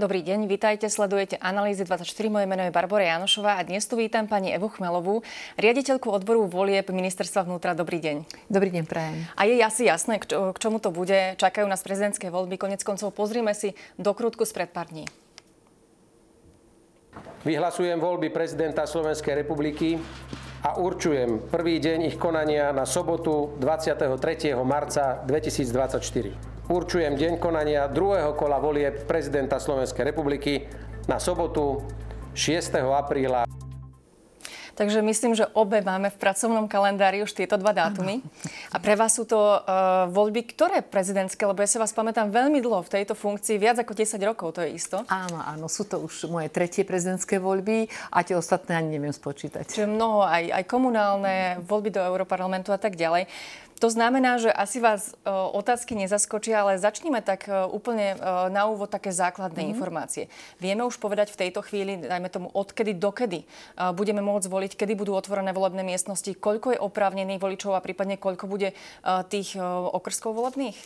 Dobrý deň, vitajte, sledujete Analýzy 24. Moje meno je Barbara Janošová a dnes tu vítam pani Evu Chmelovú, riaditeľku odboru volieb Ministerstva vnútra. Dobrý deň. Dobrý deň, prajem. A je asi jasné, k čomu to bude. Čakajú nás prezidentské voľby. Konec koncov pozrime si do krútku spred pár dní. Vyhlasujem voľby prezidenta Slovenskej republiky a určujem prvý deň ich konania na sobotu 23. marca 2024 určujem deň konania druhého kola volieb prezidenta Slovenskej republiky na sobotu 6. apríla. Takže myslím, že obe máme v pracovnom kalendári už tieto dva dátumy. A pre vás sú to uh, voľby, ktoré prezidentské? Lebo ja sa vás pamätám veľmi dlho v tejto funkcii, viac ako 10 rokov, to je isto. Áno, áno, sú to už moje tretie prezidentské voľby a tie ostatné ani neviem spočítať. Čiže mnoho, aj, aj komunálne, voľby do Európarlamentu a tak ďalej. To znamená, že asi vás e, otázky nezaskočia, ale začneme tak e, úplne e, na úvod také základné mm-hmm. informácie. Vieme už povedať v tejto chvíli, dajme tomu odkedy dokedy budeme môcť voliť, kedy budú otvorené volebné miestnosti, koľko je oprávnených voličov a prípadne koľko bude tých okrskov volebných?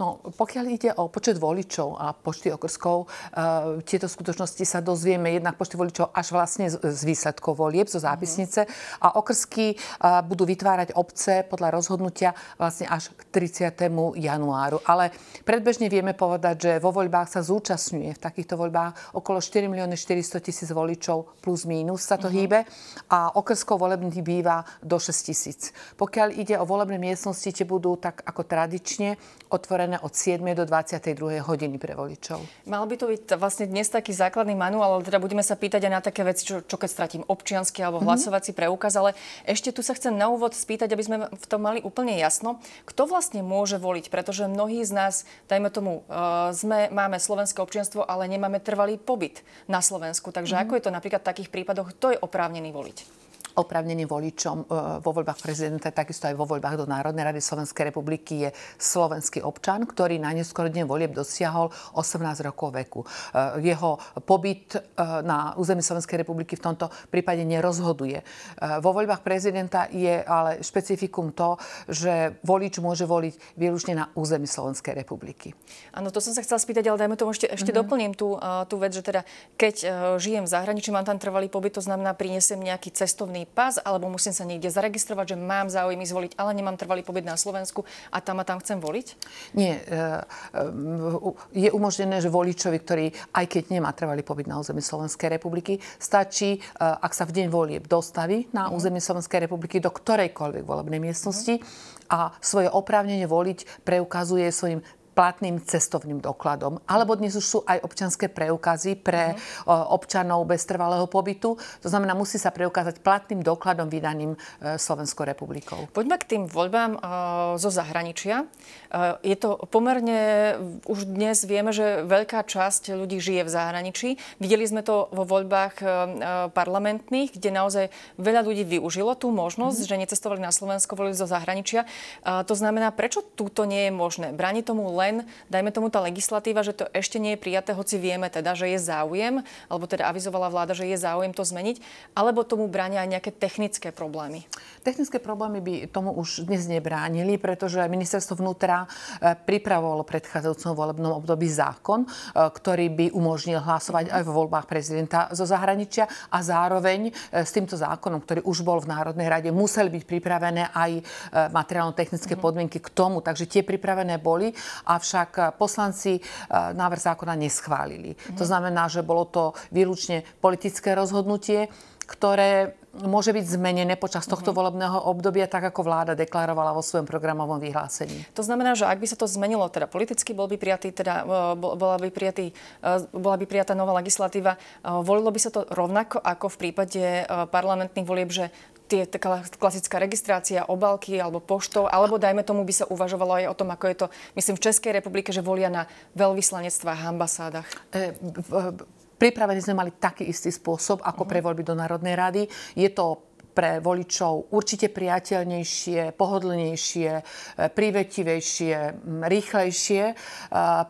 No, pokiaľ ide o počet voličov a počty okrskov, uh, tieto skutočnosti sa dozvieme jednak počty voličov až vlastne z, z výsledkov volieb, zo zápisnice. Mm-hmm. A okrsky uh, budú vytvárať obce podľa rozhodnutia vlastne až 30. januáru. Ale predbežne vieme povedať, že vo voľbách sa zúčastňuje v takýchto voľbách okolo 4 milióny 400 tisíc voličov plus mínus sa to mm-hmm. hýbe a okrskov volebných býva do 6 tisíc. Pokiaľ ide o volebné miestnosti, tie budú tak ako tradične otvorené od 7. do 22. hodiny pre voličov. Mal by to byť vlastne dnes taký základný manuál, ale teda budeme sa pýtať aj na také veci, čo, čo keď stratím občiansky alebo mm-hmm. hlasovací preukaz, ale ešte tu sa chcem na úvod spýtať, aby sme v tom mali úplne jasno, kto vlastne môže voliť, pretože mnohí z nás, dajme tomu, uh, sme, máme slovenské občianstvo, ale nemáme trvalý pobyt na Slovensku. Takže mm-hmm. ako je to napríklad v takých prípadoch, kto je oprávnený voliť? Oprávneným voličom e, vo voľbách prezidenta, takisto aj vo voľbách do Národnej rady Slovenskej republiky je slovenský občan, ktorý na neskôr deň volieb dosiahol 18 rokov veku. E, jeho pobyt e, na území Slovenskej republiky v tomto prípade nerozhoduje. Vo voľbách prezidenta je ale špecifikum to, že volič môže voliť výlučne na území Slovenskej republiky. Áno, to som sa chcela spýtať, ale dajme tomu ešte, ešte mm-hmm. doplním tú, tú vec, že teda keď žijem v zahraničí, mám tam trvalý pobyt, to znamená, prinesem nejaký cestovný pas, alebo musím sa niekde zaregistrovať, že mám záujem zvoliť, ale nemám trvalý pobyt na Slovensku a tam a tam chcem voliť? Nie. E, e, je umožnené, že voličovi, ktorý aj keď nemá trvalý pobyt na území Slovenskej republiky, stačí, e, ak sa v deň volieb dostaví na mhm. území Slovenskej republiky do ktorejkoľvek volebnej miestnosti a svoje oprávnenie voliť preukazuje svojim platným cestovným dokladom. Alebo dnes už sú aj občanské preukazy pre uh-huh. občanov bez trvalého pobytu. To znamená, musí sa preukázať platným dokladom vydaným e, Slovenskou republikou. Poďme k tým voľbám uh, zo zahraničia. Je to pomerne, už dnes vieme, že veľká časť ľudí žije v zahraničí. Videli sme to vo voľbách parlamentných, kde naozaj veľa ľudí využilo tú možnosť, uh-huh. že necestovali na Slovensko, volili zo zahraničia. To znamená, prečo túto nie je možné? Bráni tomu len dajme tomu tá legislatíva, že to ešte nie je prijaté, hoci vieme teda, že je záujem, alebo teda avizovala vláda, že je záujem to zmeniť, alebo tomu bránia aj nejaké technické problémy? Technické problémy by tomu už dnes nebránili, pretože ministerstvo vnútra e, pripravovalo predchádzajúcom volebnom období zákon, e, ktorý by umožnil hlasovať aj vo voľbách prezidenta zo zahraničia a zároveň e, s týmto zákonom, ktorý už bol v Národnej rade, museli byť pripravené aj materiálno-technické mhm. podmienky k tomu. Takže tie pripravené boli avšak poslanci e, návrh zákona neschválili. Mm. To znamená, že bolo to výlučne politické rozhodnutie, ktoré môže byť zmenené počas tohto mm-hmm. volebného obdobia, tak ako vláda deklarovala vo svojom programovom vyhlásení. To znamená, že ak by sa to zmenilo, teda politicky bol by prijatý, teda e, bola by, prijatý, bola by prijatá nová legislatíva, volilo by sa to rovnako ako v prípade parlamentných volieb, že tie, taká klasická registrácia, obalky alebo poštov, alebo dajme tomu by sa uvažovalo aj o tom, ako je to, myslím, v Českej republike, že volia na veľvyslanectvách ambasádach. E, pripravení sme mali taký istý spôsob ako pre voľby do Národnej rady. Je to pre voličov určite priateľnejšie, pohodlnejšie, e, prívetivejšie, rýchlejšie, e,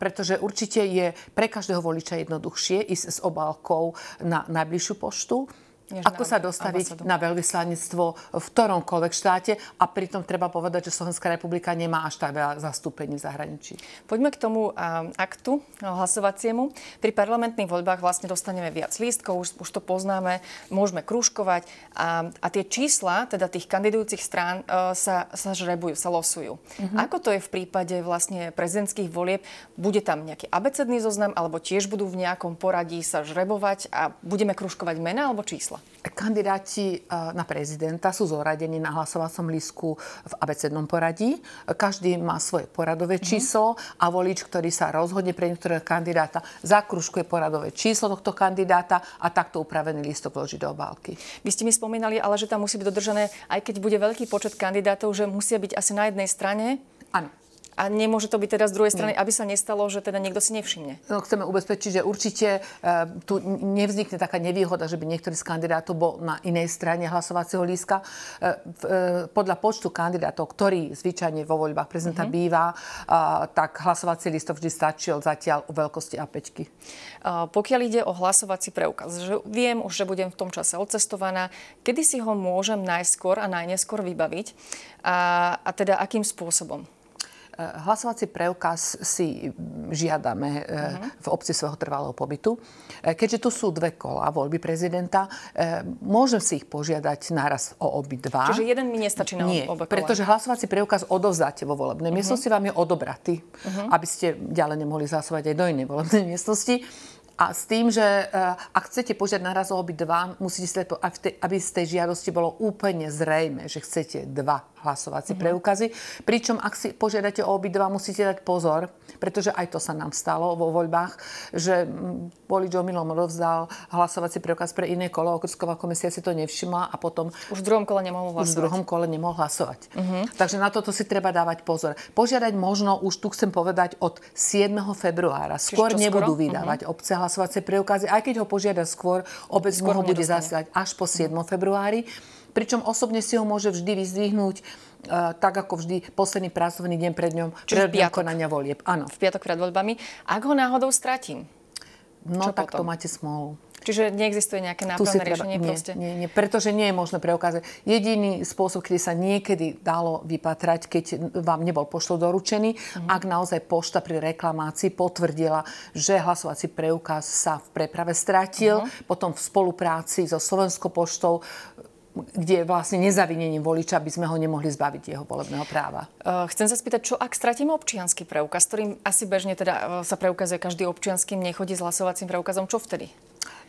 pretože určite je pre každého voliča jednoduchšie ísť s obálkou na najbližšiu poštu Než Ako na sa dostaviť ambasádu. na veľvyslanectvo v ktoromkoľvek štáte a pritom treba povedať, že Slovenská republika nemá až tak veľa zastúpení v zahraničí. Poďme k tomu a, aktu a, hlasovaciemu. Pri parlamentných voľbách vlastne dostaneme viac lístkov, už, už to poznáme, môžeme krúžkovať a, a tie čísla, teda tých kandidujúcich strán, e, sa, sa žrebujú, sa losujú. Ako to je v prípade vlastne prezidentských volieb? Bude tam nejaký abecedný zoznam, alebo tiež budú v nejakom poradí sa žrebovať a budeme krúžkovať mena alebo čísla? Kandidáti eh, na prezidenta sú zoradení na hlasovacom lístku v abecednom poradí. Každý má svoje poradové číslo a volič, ktorý sa rozhodne pre niektorého kandidáta, zakružkuje poradové číslo tohto kandidáta a takto upravený lístok vloží do obálky. Vy ste mi spomínali, ale že tam musí byť dodržané, aj keď bude veľký počet kandidátov, že musia byť asi na jednej strane. Áno. A nemôže to byť teda z druhej strany, aby sa nestalo, že teda niekto si nevšimne. No, chceme ubezpečiť, že určite e, tu nevznikne taká nevýhoda, že by niektorý z kandidátov bol na inej strane hlasovacieho líska. E, e, podľa počtu kandidátov, ktorý zvyčajne vo voľbách prezidenta mm-hmm. býva, a, tak hlasovací lístok vždy stačil zatiaľ o veľkosti A5. A pokiaľ ide o hlasovací preukaz, že viem už, že budem v tom čase odcestovaná, kedy si ho môžem najskôr a najneskôr vybaviť a, a teda akým spôsobom? Hlasovací preukaz si žiadame uh-huh. v obci svojho trvalého pobytu. Keďže tu sú dve kola voľby prezidenta, môžem si ich požiadať naraz o obidva. Čiže jeden mi nestačí na Nie, obe kola. pretože hlasovací preukaz odovzdáte vo volebnej uh-huh. miestnosti, vám je odobratý, uh-huh. aby ste ďalej nemohli hlasovať aj do inej volebnej miestnosti. A s tým, že ak chcete požiadať naraz o obidva, musíte si, aby z tej žiadosti bolo úplne zrejme, že chcete dva hlasovacie mm-hmm. preukazy. Pričom ak si požiadate o obidva, musíte dať pozor, pretože aj to sa nám stalo vo voľbách, že volič omylom odovzdal hlasovací preukaz pre iné kolo, okrsková komisia si to nevšimla a potom... Už v druhom kole nemohol hlasovať. Už v druhom kole nemohol hlasovať. Mm-hmm. Takže na toto si treba dávať pozor. Požiadať možno, už tu chcem povedať, od 7. februára. Skôr nebudú skoro? vydávať mm-hmm. obce hlasovacie preukazy, aj keď ho požiada skôr, obec skôr mu ho bude zaslať až po 7. Mm-hmm. februári. Pričom osobne si ho môže vždy vyzdvihnúť uh, tak ako vždy posledný pracovný deň pred ňom, Čiže pred dňom konania volieb. Áno. V piatok pred voľbami. Ak ho náhodou stratím? No Čo tak potom? to máte smolu. Čiže neexistuje nejaké nápravné riešenie nie, proste? Nie, nie, pretože nie je možné preukázať. Jediný spôsob, kedy sa niekedy dalo vypatrať, keď vám nebol pošlo doručený, uh-huh. ak naozaj pošta pri reklamácii potvrdila, že hlasovací preukaz sa v preprave stratil, uh-huh. potom v spolupráci so Slovenskou poštou kde vlastne nezavinením voliča, aby sme ho nemohli zbaviť jeho volebného práva. Chcem sa spýtať, čo ak stratím občiansky preukaz, ktorým asi bežne teda sa preukazuje každý občianským, nechodí s hlasovacím preukazom, čo vtedy?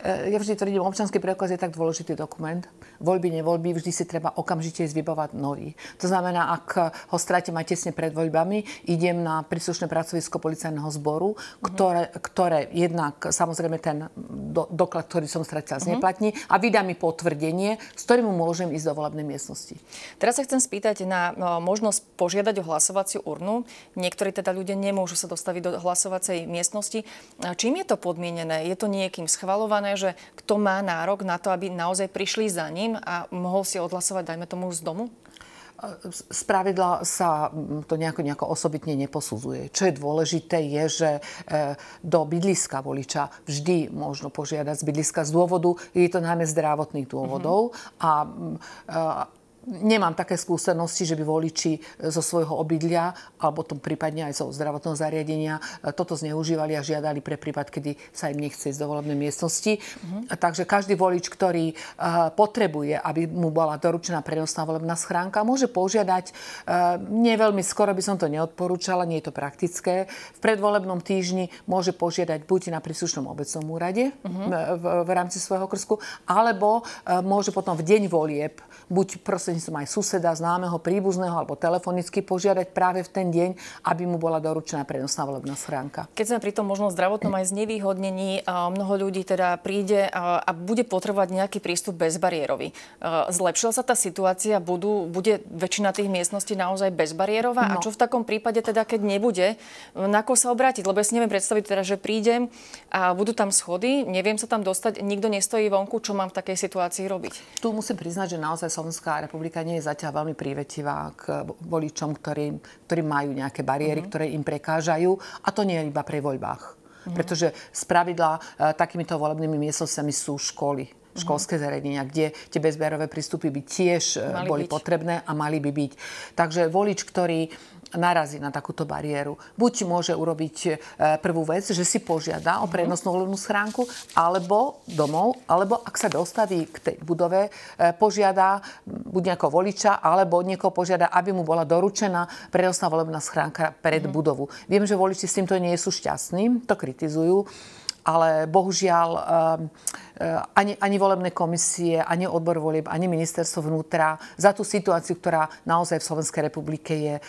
Ja vždy tvrdím, občanský preukaz je tak dôležitý dokument. Voľby, nevoľby, vždy si treba okamžite ísť vybovať nový. To znamená, ak ho stratím aj tesne pred voľbami, idem na príslušné pracovisko policajného zboru, uh-huh. ktoré, ktoré jednak samozrejme ten do, doklad, ktorý som stratila, uh-huh. zneplatní a vydá mi potvrdenie, s ktorým môžem ísť do volebnej miestnosti. Teraz sa chcem spýtať na no, možnosť požiadať o hlasovaciu urnu. Niektorí teda ľudia nemôžu sa dostaviť do hlasovacej miestnosti. Čím je to podmienené? Je to niekým schvalované, že kto má nárok na to, aby naozaj prišli za ním a mohol si odhlasovať, dajme tomu, z domu? Z pravidla sa to nejako, nejako osobitne neposudzuje. Čo je dôležité je, že do bydliska voliča vždy možno požiadať z bydliska z dôvodu, je to najmä zdravotných dôvodov mm-hmm. a, a Nemám také skúsenosti, že by voliči zo svojho obydlia alebo tom prípadne aj zo zdravotného zariadenia toto zneužívali a žiadali pre prípad, kedy sa im nechce ísť do volebnej miestnosti. Mm-hmm. Takže každý volič, ktorý potrebuje, aby mu bola doručená prenosná volebná schránka, môže požiadať. Nie veľmi skoro by som to neodporúčala, nie je to praktické. V predvolebnom týždni môže požiadať buď na príslušnom obecnom úrade mm-hmm. v, v rámci svojho krsku, alebo môže potom v deň volieb buď prostredníctvom aj suseda, známeho, príbuzného alebo telefonicky požiadať práve v ten deň, aby mu bola doručená prenosná volebná schránka. Keď sme pri tom možno zdravotnom aj znevýhodnení, mnoho ľudí teda príde a bude potrebovať nejaký prístup bezbariérový. Zlepšila sa tá situácia? Budú, bude väčšina tých miestností naozaj bezbariérová? No. A čo v takom prípade teda, keď nebude, na koho sa obrátiť? Lebo ja si neviem predstaviť teda, že prídem a budú tam schody, neviem sa tam dostať, nikto nestojí vonku, čo mám v takej situácii robiť? Tu musím priznať, že naozaj Slovenská republika nie je zatiaľ veľmi prívetivá k voličom, ktorí, ktorí majú nejaké bariéry, mm-hmm. ktoré im prekážajú. A to nie je iba pri voľbách. Mm-hmm. Pretože z pravidla e, takýmito volebnými miestnosťami sú školy školské zariadenia, kde tie bezbárové prístupy by tiež e, mali boli byť. potrebné a mali by byť. Takže volič, ktorý narazí na takúto bariéru. Buď môže urobiť e, prvú vec, že si požiada o mhm. prenosnú volebnú schránku, alebo domov, alebo ak sa dostaví k tej budove, e, požiada buď nejakého voliča, alebo niekoho požiada, aby mu bola doručená prenosná volebná schránka pred mm. budovu. Viem, že voliči s týmto nie sú šťastní, to kritizujú ale bohužiaľ ani, ani volebné komisie, ani odbor volieb, ani ministerstvo vnútra za tú situáciu, ktorá naozaj v Slovenskej republike je, eh,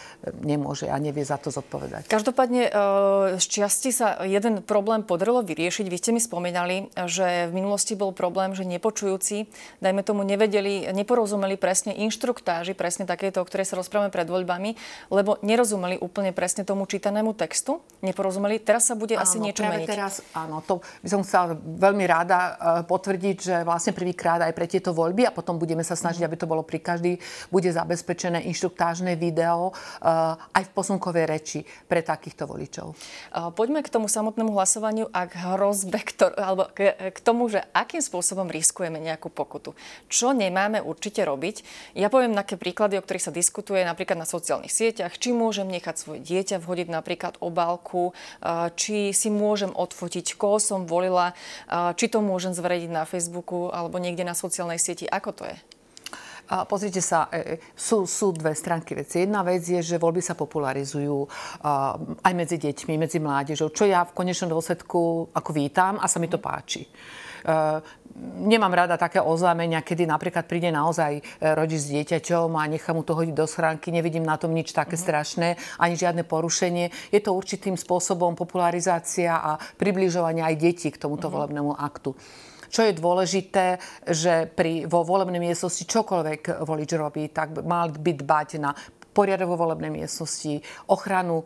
nemôže a nevie za to zodpovedať. Každopádne eh, z časti sa jeden problém podarilo vyriešiť. Vy ste mi spomínali, že v minulosti bol problém, že nepočujúci, dajme tomu, nevedeli, neporozumeli presne inštruktáži, presne takéto, o ktorej sa rozprávame pred voľbami, lebo nerozumeli úplne presne tomu čítanému textu, neporozumeli. Teraz sa bude áno, asi niečo meniť. teraz, áno, to by som chcela veľmi rada e, potvrdiť, že vlastne prvýkrát aj pre tieto voľby a potom budeme sa snažiť, aby to bolo pri každý, bude zabezpečené inštruktážne video e, aj v posunkovej reči pre takýchto voličov. Poďme k tomu samotnému hlasovaniu a k hrozbe, ktor- alebo k, k tomu, že akým spôsobom riskujeme nejakú pokutu. Čo nemáme určite robiť? Ja poviem také príklady, o ktorých sa diskutuje napríklad na sociálnych sieťach. Či môžem nechať svoje dieťa vhodiť napríklad obálku, e, či si môžem odfotiť koho som volila, či to môžem zverejniť na Facebooku alebo niekde na sociálnej sieti. Ako to je? A pozrite sa, e, e, sú, sú dve stránky veci. Jedna vec je, že voľby sa popularizujú aj medzi deťmi, medzi mládežou, čo ja v konečnom dôsledku ako vítam a sa mi to páči nemám rada také oznámenia, kedy napríklad príde naozaj e, rodič s dieťaťom a nechá mu to hodiť do schránky. Nevidím na tom nič také uh-huh. strašné, ani žiadne porušenie. Je to určitým spôsobom popularizácia a približovanie aj detí k tomuto uh-huh. volebnému aktu. Čo je dôležité, že pri, vo volebnej miestnosti čokoľvek volič robí, tak mal by dbať na poriadok vo volebnej miestnosti, ochranu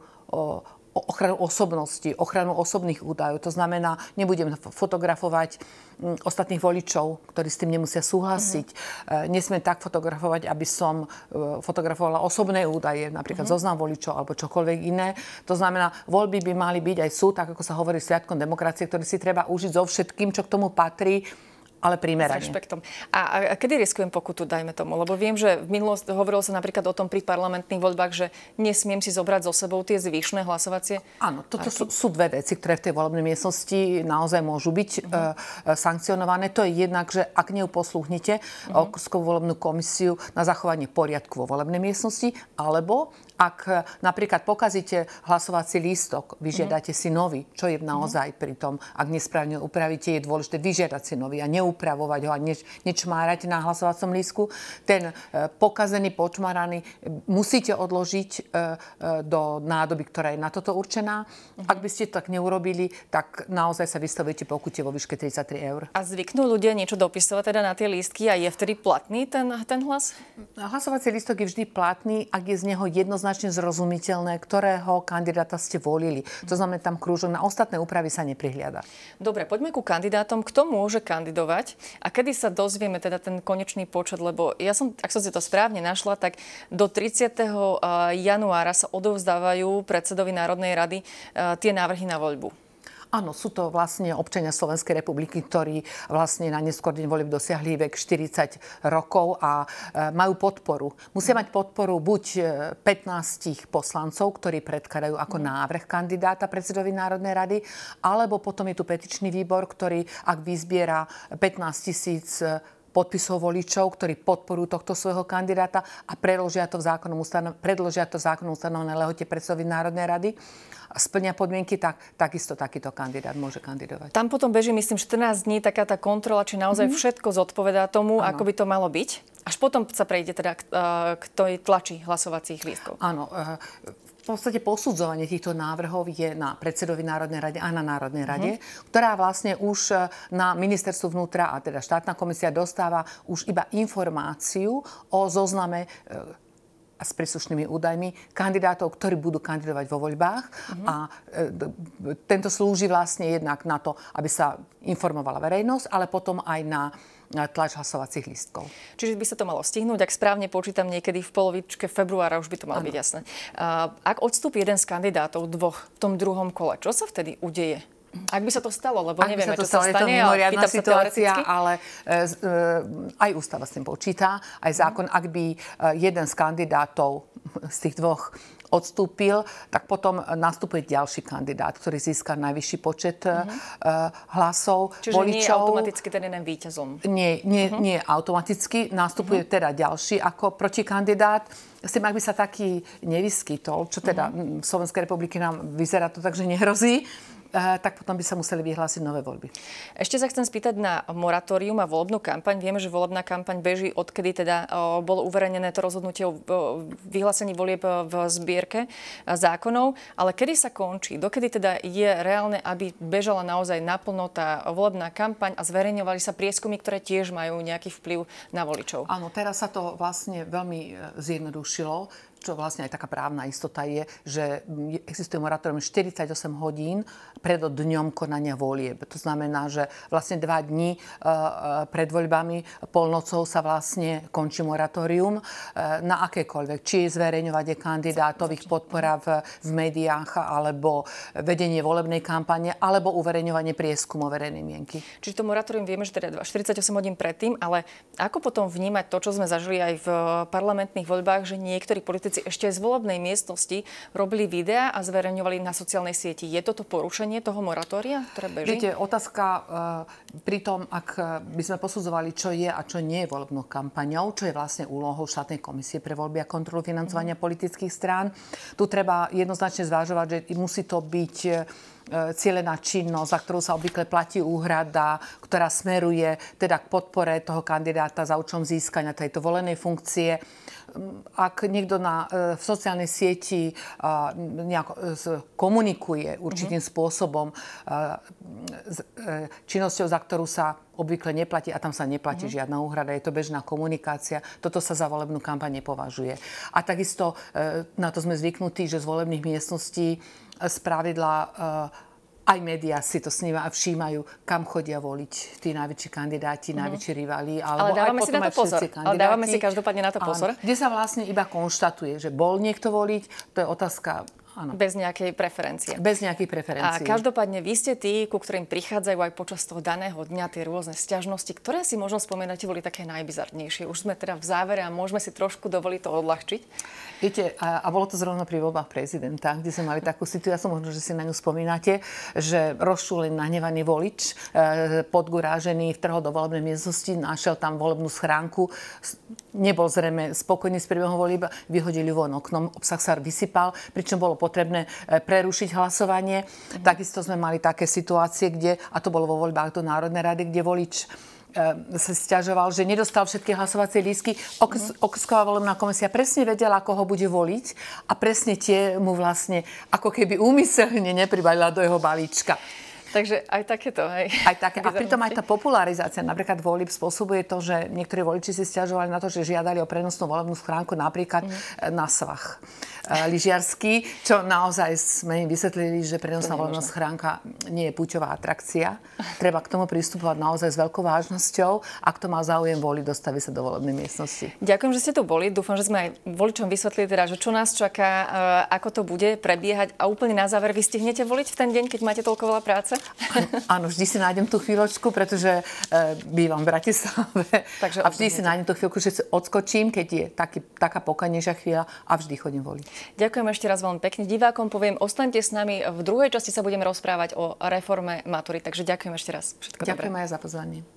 ochranu osobnosti, ochranu osobných údajov. To znamená, nebudem fotografovať mm, ostatných voličov, ktorí s tým nemusia súhlasiť. Uh-huh. Nesmiem tak fotografovať, aby som e, fotografovala osobné údaje, napríklad uh-huh. zoznam voličov alebo čokoľvek iné. To znamená, voľby by mali byť aj sú, tak ako sa hovorí, sviatkom demokracie, ktorý si treba užiť so všetkým, čo k tomu patrí ale primerane. S rešpektom. A, a kedy riskujem pokutu, dajme tomu? Lebo viem, že v minulosti hovorilo sa napríklad o tom pri parlamentných voľbách, že nesmiem si zobrať so sebou tie zvyšné hlasovacie. Áno, toto sú, sú dve veci, ktoré v tej volebnej miestnosti naozaj môžu byť uh-huh. uh, sankcionované. To je jednak, že ak neuposluchnete uh-huh. Okrskovú volebnú komisiu na zachovanie poriadku vo volebnej miestnosti, alebo ak e, napríklad pokazíte hlasovací lístok, vyžiadate mm. si nový, čo je naozaj mm. pri tom, ak nesprávne upravíte, je dôležité vyžiadať si nový a neupravovať ho a neč, nečmárať na hlasovacom lístku. Ten e, pokazený, počmaraný musíte odložiť e, do nádoby, ktorá je na toto určená. Mm. Ak by ste tak neurobili, tak naozaj sa vystavíte pokute vo výške 33 eur. A zvyknú ľudia niečo dopisovať teda na tie lístky a je vtedy platný ten, ten hlas? Hlasovací lístok je vždy platný, ak je z neho jednoznačne zrozumiteľné, ktorého kandidáta ste volili. To znamená, tam krúžok na ostatné úpravy sa neprihliada. Dobre, poďme ku kandidátom. Kto môže kandidovať a kedy sa dozvieme teda ten konečný počet? Lebo ja som, ak som si to správne našla, tak do 30. Eh, januára sa odovzdávajú predsedovi Národnej rady eh, tie návrhy na voľbu. Áno, sú to vlastne občania Slovenskej republiky, ktorí vlastne na neskôr deň volieb dosiahli vek 40 rokov a e, majú podporu. Musia mať podporu buď 15 e, poslancov, ktorí predkladajú ako návrh kandidáta predsedovi Národnej rady, alebo potom je tu petičný výbor, ktorý ak vyzbiera 15 tisíc podpisov voličov, ktorí podporujú tohto svojho kandidáta a predložia to v zákonom, predložia to v zákonom ustanovené lehote predsedovi Národnej rady splňa podmienky, tak takisto takýto kandidát môže kandidovať. Tam potom beží, myslím, 14 dní taká tá kontrola, či naozaj mm-hmm. všetko zodpovedá tomu, ano. ako by to malo byť. Až potom sa prejde teda k, eh, k tej tlači hlasovacích lístkov. Áno. Podstate posudzovanie týchto návrhov je na predsedovi Národnej rade a na Národnej rade, mm-hmm. ktorá vlastne už eh, na ministerstvu vnútra a teda štátna komisia dostáva už iba informáciu o zozname a s príslušnými údajmi kandidátov, ktorí budú kandidovať vo voľbách. Uh-huh. A e, tento slúži vlastne jednak na to, aby sa informovala verejnosť, ale potom aj na tlač hlasovacích lístkov. Čiže by sa to malo stihnúť, ak správne počítam niekedy v polovičke februára, už by to malo ano. byť jasné. Ak odstúpi jeden z kandidátov dvoch v tom druhom kole, čo sa vtedy udeje? Ak by sa to stalo, lebo Ak nevieme, by sa to čo stalo, sa je to stane, mimoriadna ale situácia, ale e, e, aj ústava s tým počíta, aj zákon, ak by e, jeden z kandidátov z tých dvoch odstúpil, tak potom nastupuje ďalší kandidát, ktorý získa najvyšší počet uh-huh. hlasov Čiže voličov. nie je automaticky ten jeden víťazom. Nie, nie, uh-huh. nie automaticky. Nastupuje uh-huh. teda ďalší ako protikandidát. S tým, ak by sa taký nevyskytol, čo teda uh-huh. v Slovenskej republike nám vyzerá to tak, že nehrozí, tak potom by sa museli vyhlásiť nové voľby. Ešte sa chcem spýtať na moratórium a volebnú kampaň. Vieme, že volebná kampaň beží, odkedy teda bolo uverejnené to rozhodnutie o vyhlásení volieb v zbierke zákonov. Ale kedy sa končí? Dokedy teda je reálne, aby bežala naozaj naplno tá volebná kampaň a zverejňovali sa prieskumy, ktoré tiež majú nejaký vplyv na voličov? Áno, teraz sa to vlastne veľmi zjednodušilo čo vlastne aj taká právna istota je, že existuje moratórium 48 hodín pred dňom konania volieb. To znamená, že vlastne dva dní e, e, pred voľbami polnocou sa vlastne končí moratórium e, na akékoľvek. Či zverejňovanie kandidátov, ich podpora v, v médiách, alebo vedenie volebnej kampane, alebo uverejňovanie prieskumov verejnej mienky. Čiže to moratórium vieme, že teda 48 hodín predtým, ale ako potom vnímať to, čo sme zažili aj v parlamentných voľbách, že niektorí politici politici ešte z volebnej miestnosti robili videá a zverejňovali na sociálnej sieti. Je toto porušenie toho moratória, ktoré beží? Viete, otázka e, pri tom, ak by sme posudzovali, čo je a čo nie je volebnou kampaňou, čo je vlastne úlohou štátnej komisie pre voľby a kontrolu financovania mm. politických strán, tu treba jednoznačne zvážovať, že musí to byť e, cieľená činnosť, za ktorú sa obvykle platí úhrada, ktorá smeruje teda k podpore toho kandidáta za účelom získania tejto volenej funkcie ak niekto na, e, v sociálnej sieti nejako e, komunikuje určitým mm-hmm. spôsobom e, činnosťou, za ktorú sa obvykle neplatí a tam sa neplatí mm-hmm. žiadna úhrada, je to bežná komunikácia. Toto sa za volebnú kampaň nepovažuje. A takisto na to sme zvyknutí, že z volebných miestností z pravidla aj médiá si to sníva a všímajú, kam chodia voliť tí najväčší kandidáti, mm-hmm. najväčší rivali. Ale dávame si na to pozor. Ale dávame si každopádne na to pozor. Áno, kde sa vlastne iba konštatuje, že bol niekto voliť, to je otázka Áno. Bez nejakej preferencie. Bez nejakých preferencií. A každopádne vy ste tí, ku ktorým prichádzajú aj počas toho daného dňa tie rôzne stiažnosti, ktoré si možno spomínate boli také najbizarnejšie. Už sme teda v závere a môžeme si trošku dovoliť to odľahčiť. Viete, a, a bolo to zrovna pri voľbách prezidenta, kde sme mali takú situáciu, možno, že si na ňu spomínate, že rozšúlený nahnevaný volič, e, podgurážený, vtrhol do volebnej miestnosti, našiel tam volebnú schránku, nebol zrejme spokojný s priebehom volieb, vyhodili von oknom, obsah sa vysypal, pričom bolo potrebné e, prerušiť hlasovanie. Mm. Takisto sme mali také situácie, kde, a to bolo vo voľbách do Národnej rady, kde volič e, sa stiažoval, že nedostal všetky hlasovacie lístky. Okres, mm. Okresková volebná komisia presne vedela, koho bude voliť a presne tie mu vlastne ako keby úmyselne nepribalila do jeho balíčka. Takže aj takéto, hej. Aj také. A pritom aj tá popularizácia napríklad volieb spôsobuje to, že niektorí voliči si stiažovali na to, že žiadali o prenosnú volebnú schránku napríklad mm. na svach lyžiarsky, čo naozaj sme im vysvetlili, že prenosná volebná schránka nie je púťová atrakcia. Treba k tomu pristupovať naozaj s veľkou vážnosťou. Ak to má záujem voliť, dostaví sa do volebnej miestnosti. Ďakujem, že ste tu boli. Dúfam, že sme aj voličom vysvetlili teda, že čo nás čaká, ako to bude prebiehať. A úplne na záver, vy stihnete voliť v ten deň, keď máte toľko veľa práce? Áno, vždy si nájdem tú chvíľočku, pretože e, bývam v Bratislave. Takže a vždy si nájdem tú chvíľku, že odskočím, keď je taký, taká pokanejšia chvíľa a vždy chodím voliť. Ďakujem ešte raz veľmi pekne. Divákom poviem, ostaňte s nami. V druhej časti sa budeme rozprávať o reforme matury. Takže ďakujem ešte raz. Všetko Ďakujem dobré. aj za pozvanie.